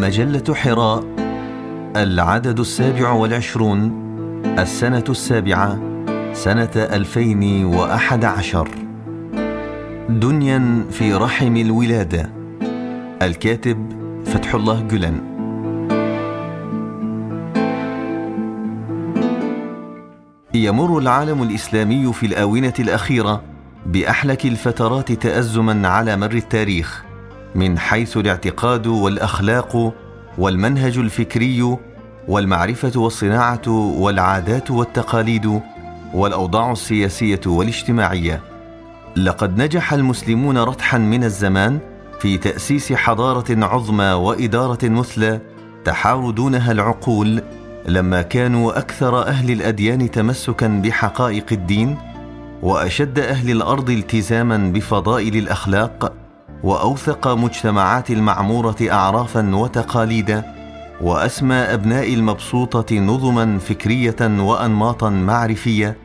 مجلة حراء العدد السابع والعشرون السنة السابعة سنة ألفين وأحد عشر. دنيا في رحم الولادة. الكاتب فتح الله جلن. يمر العالم الإسلامي في الآونة الأخيرة بأحلك الفترات تأزما على مر التاريخ. من حيث الاعتقاد والأخلاق والمنهج الفكري والمعرفة والصناعة والعادات والتقاليد والأوضاع السياسية والاجتماعية. لقد نجح المسلمون رتحا من الزمان في تأسيس حضارة عظمى وإدارة مثلى تحار دونها العقول لما كانوا أكثر أهل الأديان تمسكا بحقائق الدين وأشد أهل الأرض التزاما بفضائل الأخلاق وأوثق مجتمعات المعمورة اعرافا وتقاليدا وأسمى أبناء المبسوطة نظما فكرية وانماطا معرفية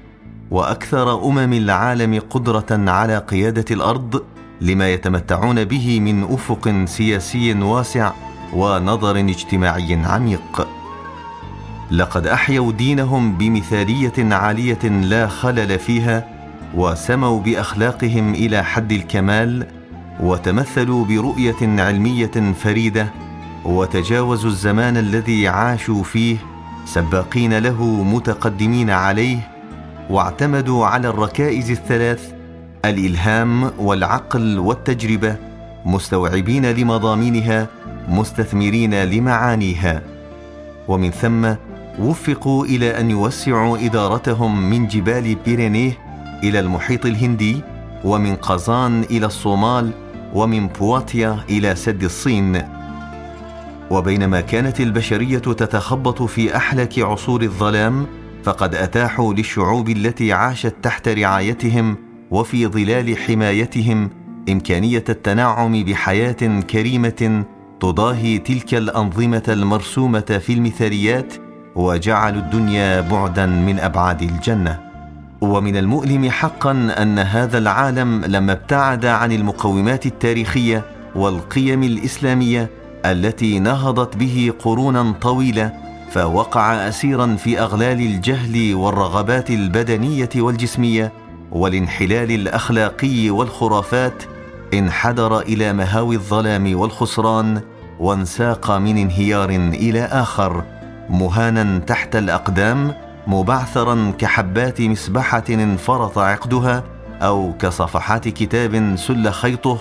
وأكثر أمم العالم قدرة على قيادة الأرض لما يتمتعون به من أفق سياسي واسع ونظر اجتماعي عميق. لقد أحيوا دينهم بمثالية عالية لا خلل فيها وسموا بأخلاقهم إلى حد الكمال وتمثلوا برؤية علمية فريدة وتجاوزوا الزمان الذي عاشوا فيه سباقين له متقدمين عليه واعتمدوا على الركائز الثلاث الإلهام والعقل والتجربة مستوعبين لمضامينها مستثمرين لمعانيها. ومن ثم وفقوا إلى أن يوسعوا إدارتهم من جبال بيرينيه إلى المحيط الهندي ومن قزان إلى الصومال ومن بواتيا إلى سد الصين وبينما كانت البشرية تتخبط في أحلك عصور الظلام فقد أتاحوا للشعوب التي عاشت تحت رعايتهم وفي ظلال حمايتهم إمكانية التنعم بحياة كريمة تضاهي تلك الأنظمة المرسومة في المثاليات وجعلوا الدنيا بعدا من أبعاد الجنة. ومن المؤلم حقا أن هذا العالم لما ابتعد عن المقومات التاريخية والقيم الإسلامية التي نهضت به قرونا طويلة فوقع اسيرا في أغلال الجهل والرغبات البدنية والجسمية والانحلال الأخلاقي والخرافات انحدر إلى مهاوي الظلام والخسران وانساق من انهيار إلى آخر مهانا تحت الأقدام مبعثرا كحبات مسبحة انفرط عقدها أو كصفحات كتاب سل خيطه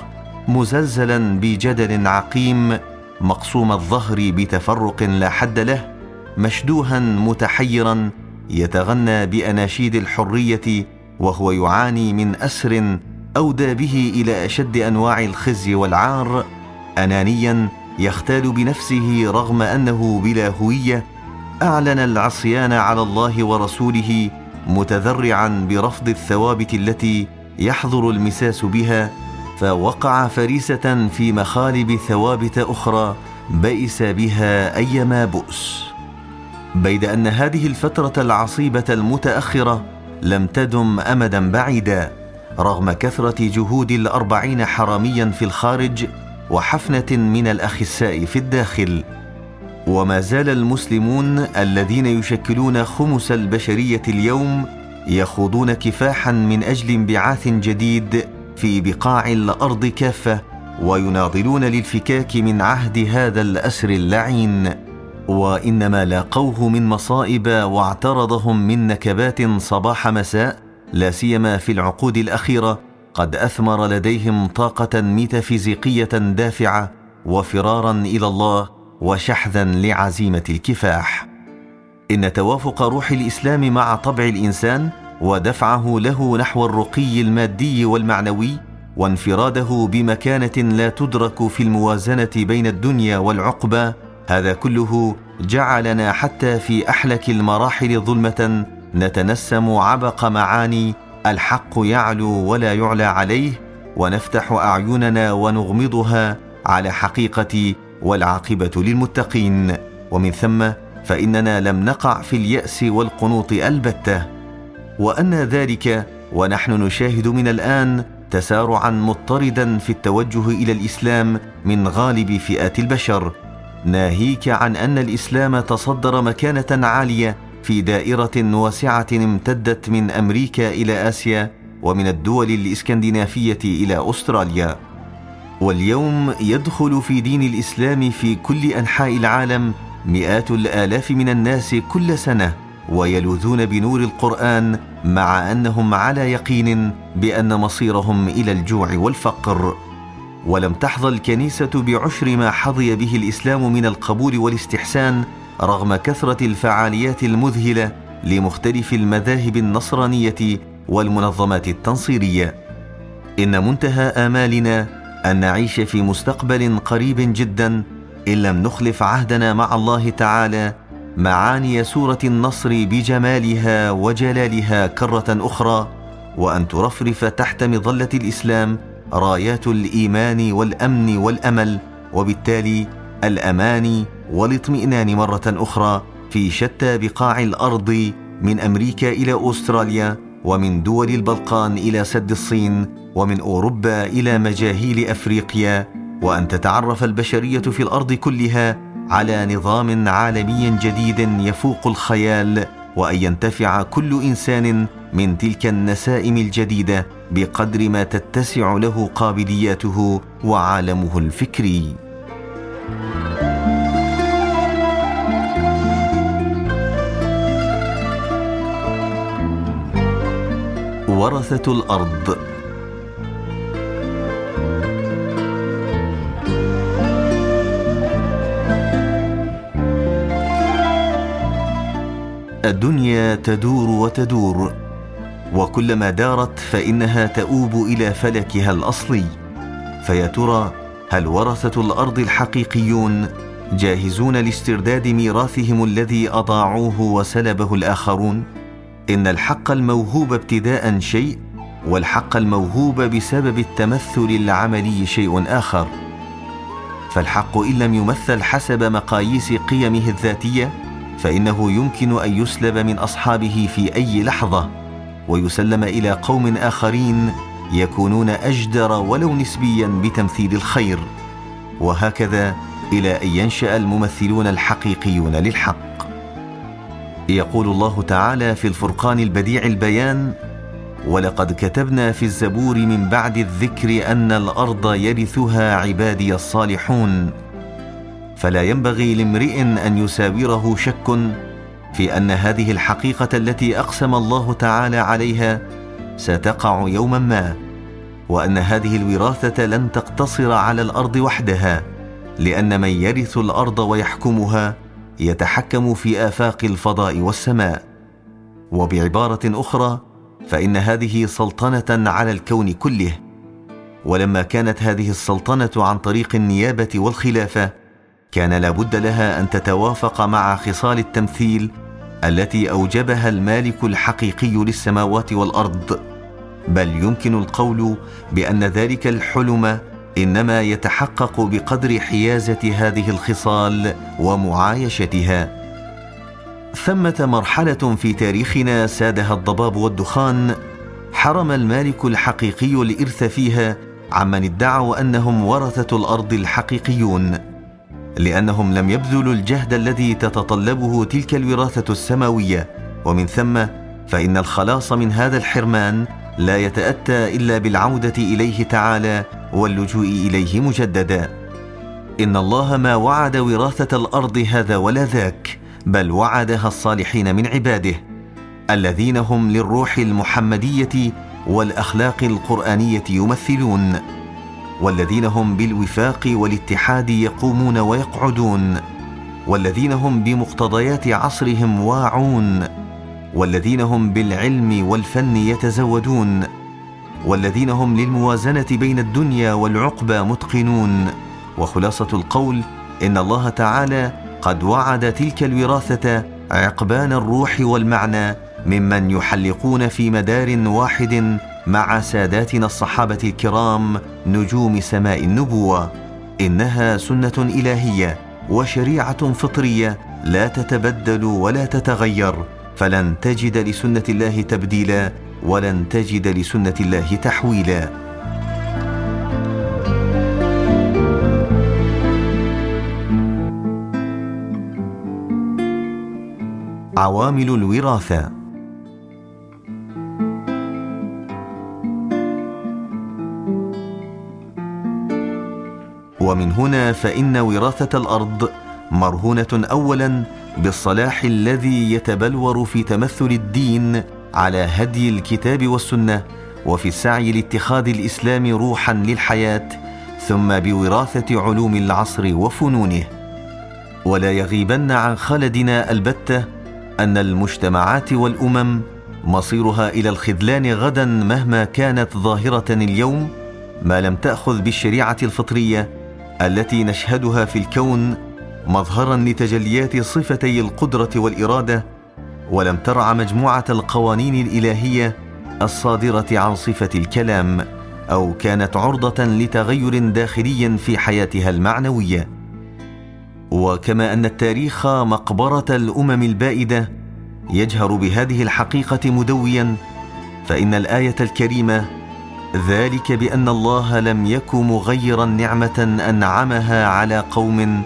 مزلزلا بجدل عقيم مقسوم الظهر بتفرق لا حد له مشدوها متحيرا يتغنى بأناشيد الحرية وهو يعاني من أسر أودى به إلى أشد أنواع الخزي والعار انانيا يختال بنفسه رغم أنه بلا هوية أعلن العصيان على الله ورسوله متذرعا برفض الثوابت التي يحظر المساس بها فوقع فريسة في مخالب ثوابت أخرى بئس بها أيما بؤس. بيد أن هذه الفترة العصيبة المتأخرة لم تدم امدا بعيدا رغم كثرة جهود الأربعين حراميا في الخارج وحفنة من الأخساء في الداخل. وما زال المسلمون الذين يشكلون خمس البشرية اليوم يخوضون كفاحا من أجل انبعاث جديد في بقاع الأرض كافة ويناضلون للفكاك من عهد هذا الأسر اللعين. وإنما لاقوه من مصائب واعترضهم من نكبات صباح مساء لا سيما في العقود الأخيرة قد أثمر لديهم طاقة ميتافيزيقية دافعة وفرارا إلى الله وشحذا لعزيمة الكفاح. إن توافق روح الإسلام مع طبع الإنسان ودفعه له نحو الرقي المادي والمعنوي وانفراده بمكانة لا تدرك في الموازنة بين الدنيا والعقبى هذا كله جعلنا حتى في أحلك المراحل ظلمة نتنسم عبق معاني الحق يعلو ولا يعلى عليه ونفتح أعيننا ونغمضها على حقيقة والعاقبة للمتقين. ومن ثم فإننا لم نقع في اليأس والقنوط البتة. وأن ذلك ونحن نشاهد من الآن تسارعا مضطردا في التوجه إلى الإسلام من غالب فئات البشر. ناهيك عن أن الإسلام تصدر مكانة عالية في دائرة واسعة امتدت من أمريكا إلى آسيا ومن الدول الإسكندنافية إلى أستراليا. واليوم يدخل في دين الإسلام في كل أنحاء العالم مئات الآلاف من الناس كل سنة ويلوذون بنور القرآن مع أنهم على يقين بأن مصيرهم إلى الجوع والفقر. ولم تحظى الكنيسة بعشر ما حظي به الإسلام من القبول والاستحسان رغم كثرة الفعاليات المذهلة لمختلف المذاهب النصرانية والمنظمات التنصيرية. إن منتهى آمالنا أن نعيش في مستقبل قريب جدا إن لم نخلف عهدنا مع الله تعالى معاني سورة النصر بجمالها وجلالها كرة أخرى وأن ترفرف تحت مظلة الإسلام رايات الإيمان والأمن والأمل وبالتالي الأمان والاطمئنان مرة أخرى في شتى بقاع الأرض من أمريكا إلى أستراليا. ومن دول البلقان إلى سد الصين ومن أوروبا إلى مجاهيل أفريقيا وأن تتعرف البشرية في الأرض كلها على نظام عالمي جديد يفوق الخيال وأن ينتفع كل إنسان من تلك النسائم الجديدة بقدر ما تتسع له قابلياته وعالمه الفكري. ورثة الأرض. الدنيا تدور وتدور وكلما دارت فإنها تؤوب إلى فلكها الأصلي. فيا ترى هل ورثة الأرض الحقيقيون جاهزون لاسترداد ميراثهم الذي أضاعوه وسلبه الآخرون؟ إن الحق الموهوب ابتداء شيء والحق الموهوب بسبب التمثل العملي شيء آخر. فالحق إن لم يمثل حسب مقاييس قيمه الذاتية فإنه يمكن أن يسلب من أصحابه في أي لحظة ويسلم إلى قوم آخرين يكونون أجدر ولو نسبيا بتمثيل الخير. وهكذا إلى أن ينشأ الممثلون الحقيقيون للحق. يقول الله تعالى في الفرقان البديع البيان ولقد كتبنا في الزبور من بعد الذكر أن الأرض يرثها عبادي الصالحون فلا ينبغي لامرئ أن يساوره شك في أن هذه الحقيقة التي أقسم الله تعالى عليها ستقع يوما ما وأن هذه الوراثة لن تقتصر على الأرض وحدها لأن من يرث الأرض ويحكمها يتحكم في آفاق الفضاء والسماء. وبعبارة أخرى فإن هذه سلطنة على الكون كله. ولما كانت هذه السلطنة عن طريق النيابة والخلافة كان لابد لها أن تتوافق مع خصال التمثيل التي أوجبها المالك الحقيقي للسماوات والأرض. بل يمكن القول بأن ذلك الحلم إنما يتحقق بقدر حيازة هذه الخصال ومعايشتها. ثمة مرحلة في تاريخنا سادها الضباب والدخان حرم المالك الحقيقي الإرث فيها عمن ادعوا أنهم ورثة الأرض الحقيقيون لأنهم لم يبذلوا الجهد الذي تتطلبه تلك الوراثة السماوية. ومن ثم فإن الخلاص من هذا الحرمان لا يتأتى إلا بالعودة إليه تعالى واللجوء إليه مجددا. إن الله ما وعد وراثة الأرض هذا ولا ذاك بل وعدها الصالحين من عباده الذين هم للروح المحمدية والأخلاق القرآنية يمثلون والذين هم بالوفاق والاتحاد يقومون ويقعدون والذين هم بمقتضيات عصرهم واعون والذين هم بالعلم والفن يتزودون. والذين هم للموازنة بين الدنيا والعقبى متقنون. وخلاصة القول إن الله تعالى قد وعد تلك الوراثة عقبان الروح والمعنى ممن يحلقون في مدار واحد مع ساداتنا الصحابة الكرام نجوم سماء النبوة. إنها سنة إلهية وشريعة فطرية لا تتبدل ولا تتغير فلن تجد لسنة الله تبديلا ولن تجد لسنة الله تحويلا. عوامل الوراثة. ومن هنا فإن وراثة الأرض مرهونة اولا بالصلاح الذي يتبلور في تمثل الدين على هدي الكتاب والسنة وفي السعي لاتخاذ الإسلام روحا للحياة ثم بوراثة علوم العصر وفنونه. ولا يغيبن عن خلدنا البتة أن المجتمعات والأمم مصيرها إلى الخذلان غدا مهما كانت ظاهرة اليوم ما لم تأخذ بالشريعة الفطرية التي نشهدها في الكون مظهرا لتجليات صفتي القدرة والإرادة ولم ترع مجموعة القوانين الإلهية الصادرة عن صفة الكلام أو كانت عرضة لتغير داخلي في حياتها المعنوية. وكما أن التاريخ مقبرة الأمم البائدة يجهر بهذه الحقيقة مدويا فإن الآية الكريمة ذلك بأن الله لم يك مغيرا نعمة أنعمها على قوم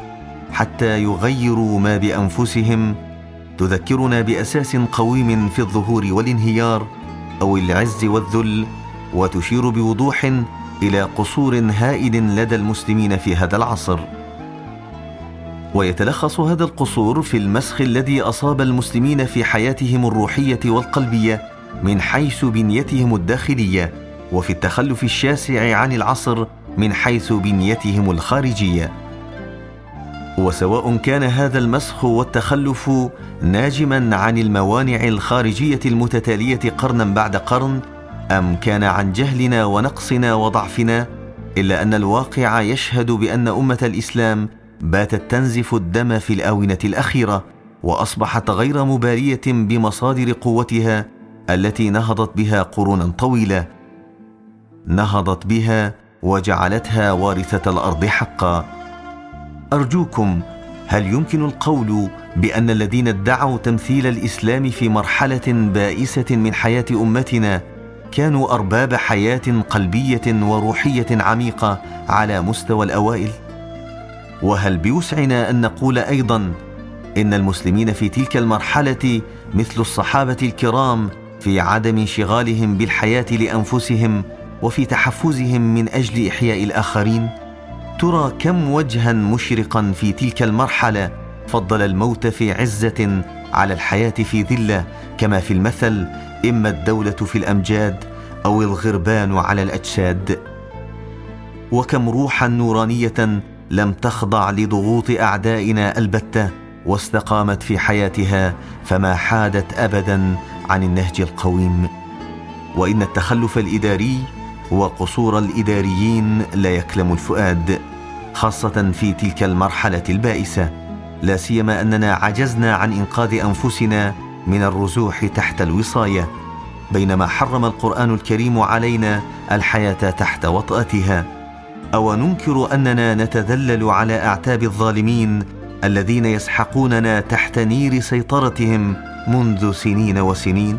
حتى يغيروا ما بأنفسهم تذكرنا بأساس قويم في الظهور والانهيار أو العز والذل وتشير بوضوح إلى قصور هائل لدى المسلمين في هذا العصر. ويتلخص هذا القصور في المسخ الذي أصاب المسلمين في حياتهم الروحية والقلبية من حيث بنيتهم الداخلية وفي التخلف الشاسع عن العصر من حيث بنيتهم الخارجية. وسواء كان هذا المسخ والتخلف ناجما عن الموانع الخارجية المتتالية قرنا بعد قرن أم كان عن جهلنا ونقصنا وضعفنا إلا أن الواقع يشهد بأن أمة الإسلام باتت تنزف الدم في الآونة الأخيرة وأصبحت غير مباليه بمصادر قوتها التي نهضت بها قرونا طويلة. نهضت بها وجعلتها وارثة الأرض حقا. أرجوكم هل يمكن القول بأن الذين ادعوا تمثيل الإسلام في مرحلة بائسة من حياة أمتنا كانوا أرباب حياة قلبية وروحية عميقة على مستوى الأوائل؟ وهل بوسعنا أن نقول أيضا إن المسلمين في تلك المرحلة مثل الصحابة الكرام في عدم انشغالهم بالحياة لأنفسهم وفي تحفزهم من أجل إحياء الآخرين؟ ترى كم وجها مشرقا في تلك المرحلة فضل الموت في عزة على الحياة في ذلة كما في المثل إما الدولة في الأمجاد أو الغربان على الأجساد. وكم روحا نورانية لم تخضع لضغوط أعدائنا البتة واستقامت في حياتها فما حادت ابدا عن النهج القويم. وإن التخلف الإداري وقصور الإداريين لا يكلم الفؤاد. خاصة في تلك المرحلة البائسة لا سيما أننا عجزنا عن إنقاذ أنفسنا من الرزوح تحت الوصاية بينما حرم القرآن الكريم علينا الحياة تحت وطأتها. أو ننكر أننا نتذلل على أعتاب الظالمين الذين يسحقوننا تحت نير سيطرتهم منذ سنين وسنين؟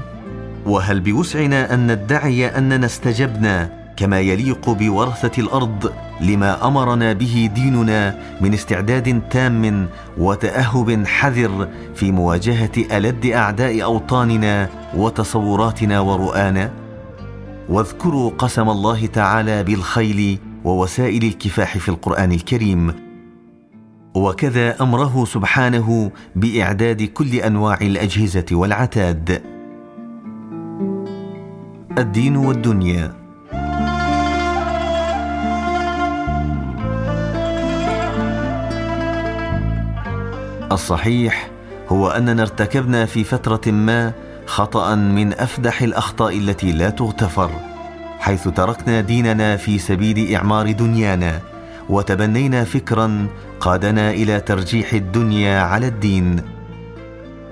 وهل بوسعنا أن ندعي أننا استجبنا كما يليق بورثة الأرض لما أمرنا به ديننا من استعداد تام وتأهب حذر في مواجهة ألد أعداء أوطاننا وتصوراتنا ورؤانا. واذكروا قسم الله تعالى بالخيل ووسائل الكفاح في القرآن الكريم. وكذا أمره سبحانه بإعداد كل أنواع الأجهزة والعتاد. الدين والدنيا. الصحيح هو أننا ارتكبنا في فترة ما خطأ من أفدح الأخطاء التي لا تغتفر حيث تركنا ديننا في سبيل إعمار دنيانا وتبنينا فكرا قادنا إلى ترجيح الدنيا على الدين.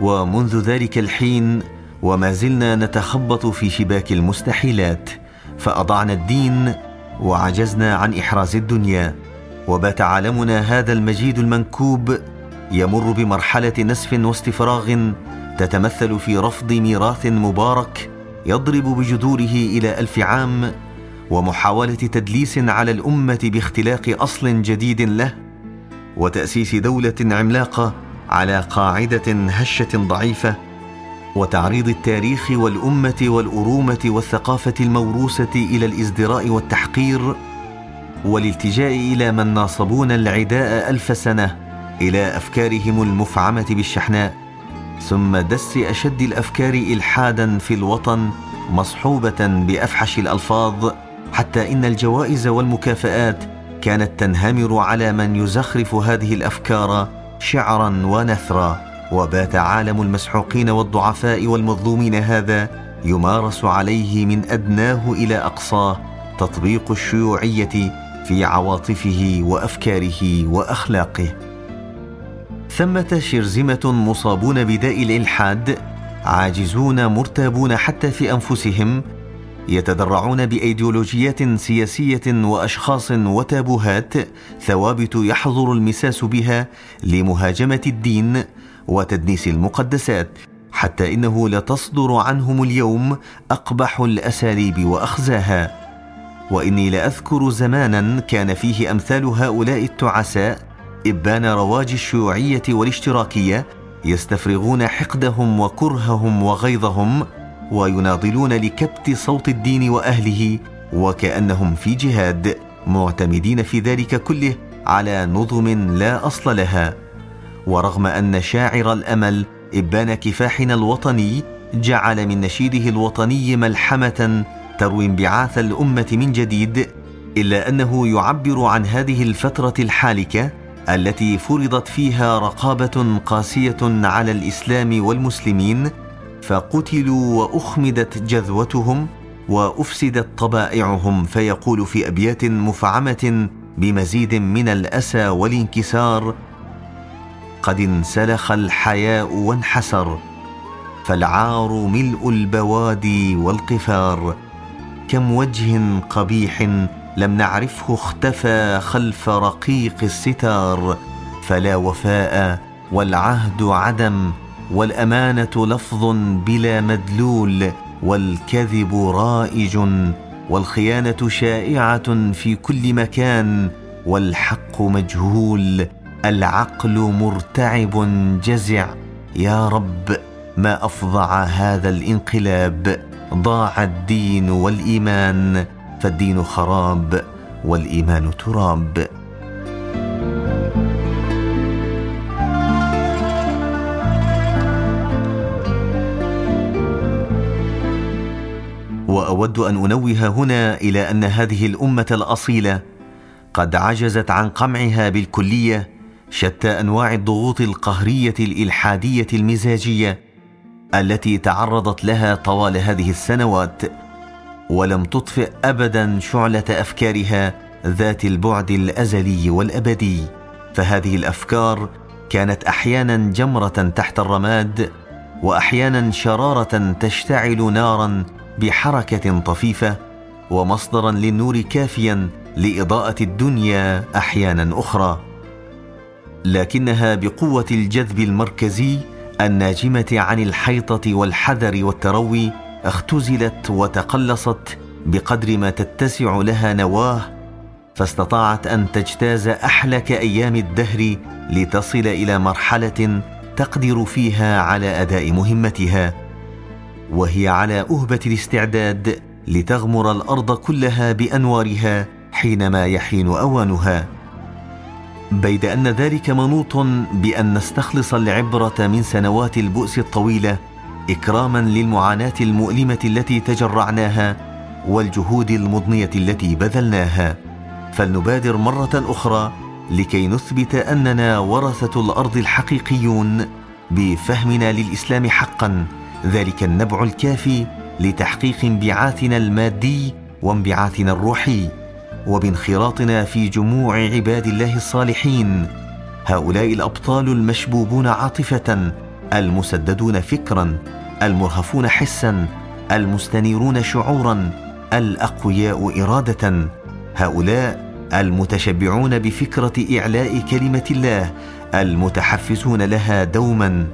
ومنذ ذلك الحين وما زلنا نتخبط في شباك المستحيلات فأضعنا الدين وعجزنا عن إحراز الدنيا. وبات عالمنا هذا المجيد المنكوب يمر بمرحلة نسف واستفراغ تتمثل في رفض ميراث مبارك يضرب بجذوره إلى ألف عام ومحاولة تدليس على الأمة باختلاق أصل جديد له وتأسيس دولة عملاقة على قاعدة هشة ضعيفة وتعريض التاريخ والأمة والأرومة والثقافة الموروثة إلى الإزدراء والتحقير والالتجاء إلى من ناصبون العداء ألف سنة إلى أفكارهم المفعمة بالشحناء ثم دس أشد الأفكار الحادا في الوطن مصحوبة بأفحش الألفاظ حتى إن الجوائز والمكافآت كانت تنهمر على من يزخرف هذه الأفكار شعرا ونثرا. وبات عالم المسحوقين والضعفاء والمظلومين هذا يمارس عليه من أدناه إلى أقصاه تطبيق الشيوعية في عواطفه وأفكاره وأخلاقه. ثمة شرذمة مصابون بداء الإلحاد عاجزون مرتابون حتى في أنفسهم يتدرعون بأيديولوجيات سياسية وأشخاص وتابوهات ثوابت يحظر المساس بها لمهاجمة الدين وتدنيس المقدسات حتى إنه لتصدر عنهم اليوم أقبح الأساليب وأخزاها. وإني لأذكر زمانا كان فيه أمثال هؤلاء التعساء إبان رواج الشيوعية والاشتراكية يستفرغون حقدهم وكرههم وغيظهم ويناضلون لكبت صوت الدين وأهله وكأنهم في جهاد معتمدين في ذلك كله على نظم لا أصل لها. ورغم أن شاعر الأمل إبان كفاحنا الوطني جعل من نشيده الوطني ملحمة تروي انبعاث الأمة من جديد إلا أنه يعبر عن هذه الفترة الحالكة التي فرضت فيها رقابة قاسية على الإسلام والمسلمين فقتلوا وأخمدت جذوتهم وأفسدت طبائعهم فيقول في أبيات مفعمة بمزيد من الأسى والانكسار قد انسلخ الحياء وانحسر فالعار ملء البوادي والقفار كم وجه قبيح لم نعرفه اختفى خلف رقيق الستار فلا وفاء والعهد عدم والأمانة لفظ بلا مدلول والكذب رائج والخيانة شائعة في كل مكان والحق مجهول العقل مرتعب جزع. يا رب ما أفظع هذا الانقلاب ضاع الدين والإيمان. فالدين خراب والإيمان تراب. وأود أن أنوه هنا إلى أن هذه الأمة الأصيلة قد عجزت عن قمعها بالكلية شتى أنواع الضغوط القهرية الإلحادية المزاجية التي تعرضت لها طوال هذه السنوات. ولم تطفئ ابدا شعلة أفكارها ذات البعد الأزلي والأبدي. فهذه الأفكار كانت أحيانا جمرة تحت الرماد واحيانا شرارة تشتعل نارا بحركة طفيفة ومصدرا للنور كافيا لإضاءة الدنيا أحيانا أخرى. لكنها بقوة الجذب المركزي الناجمة عن الحيطة والحذر والتروي اختزلت وتقلصت بقدر ما تتسع لها نواه فاستطاعت أن تجتاز أحلك أيام الدهر لتصل إلى مرحلة تقدر فيها على أداء مهمتها وهي على أهبة الاستعداد لتغمر الأرض كلها بأنوارها حينما يحين أوانها. بيد أن ذلك منوط بأن نستخلص العبرة من سنوات البؤس الطويلة إكراما للمعاناة المؤلمة التي تجرعناها والجهود المضنية التي بذلناها. فلنبادر مرة أخرى لكي نثبت أننا ورثه الأرض الحقيقيون بفهمنا للإسلام حقا. ذلك النبع الكافي لتحقيق انبعاثنا المادي وانبعاثنا الروحي. وبانخراطنا في جموع عباد الله الصالحين هؤلاء الأبطال المشبوبون عاطفة المسددون فكرا. المرهفون حسا المستنيرون شعورا الأقوياء إرادة. هؤلاء المتشبعون بفكرة إعلاء كلمة الله المتحفزون لها دوما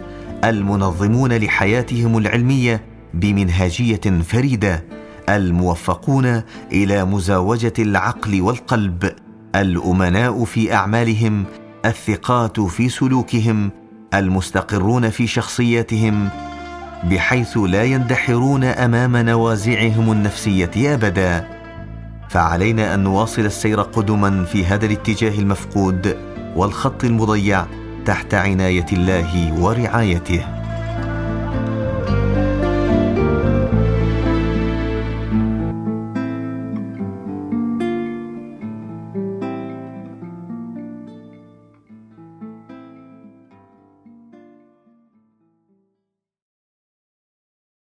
المنظمون لحياتهم العلمية بمنهاجية فريدة الموفقون إلى مزاوجة العقل والقلب الأمناء في أعمالهم الثقات في سلوكهم المستقرون في شخصياتهم بحيث لا يندحرون أمام نوازعهم النفسية أبدا. فعلينا أن نواصل السير قدما في هذا الاتجاه المفقود والخط المضيع تحت عناية الله ورعايته.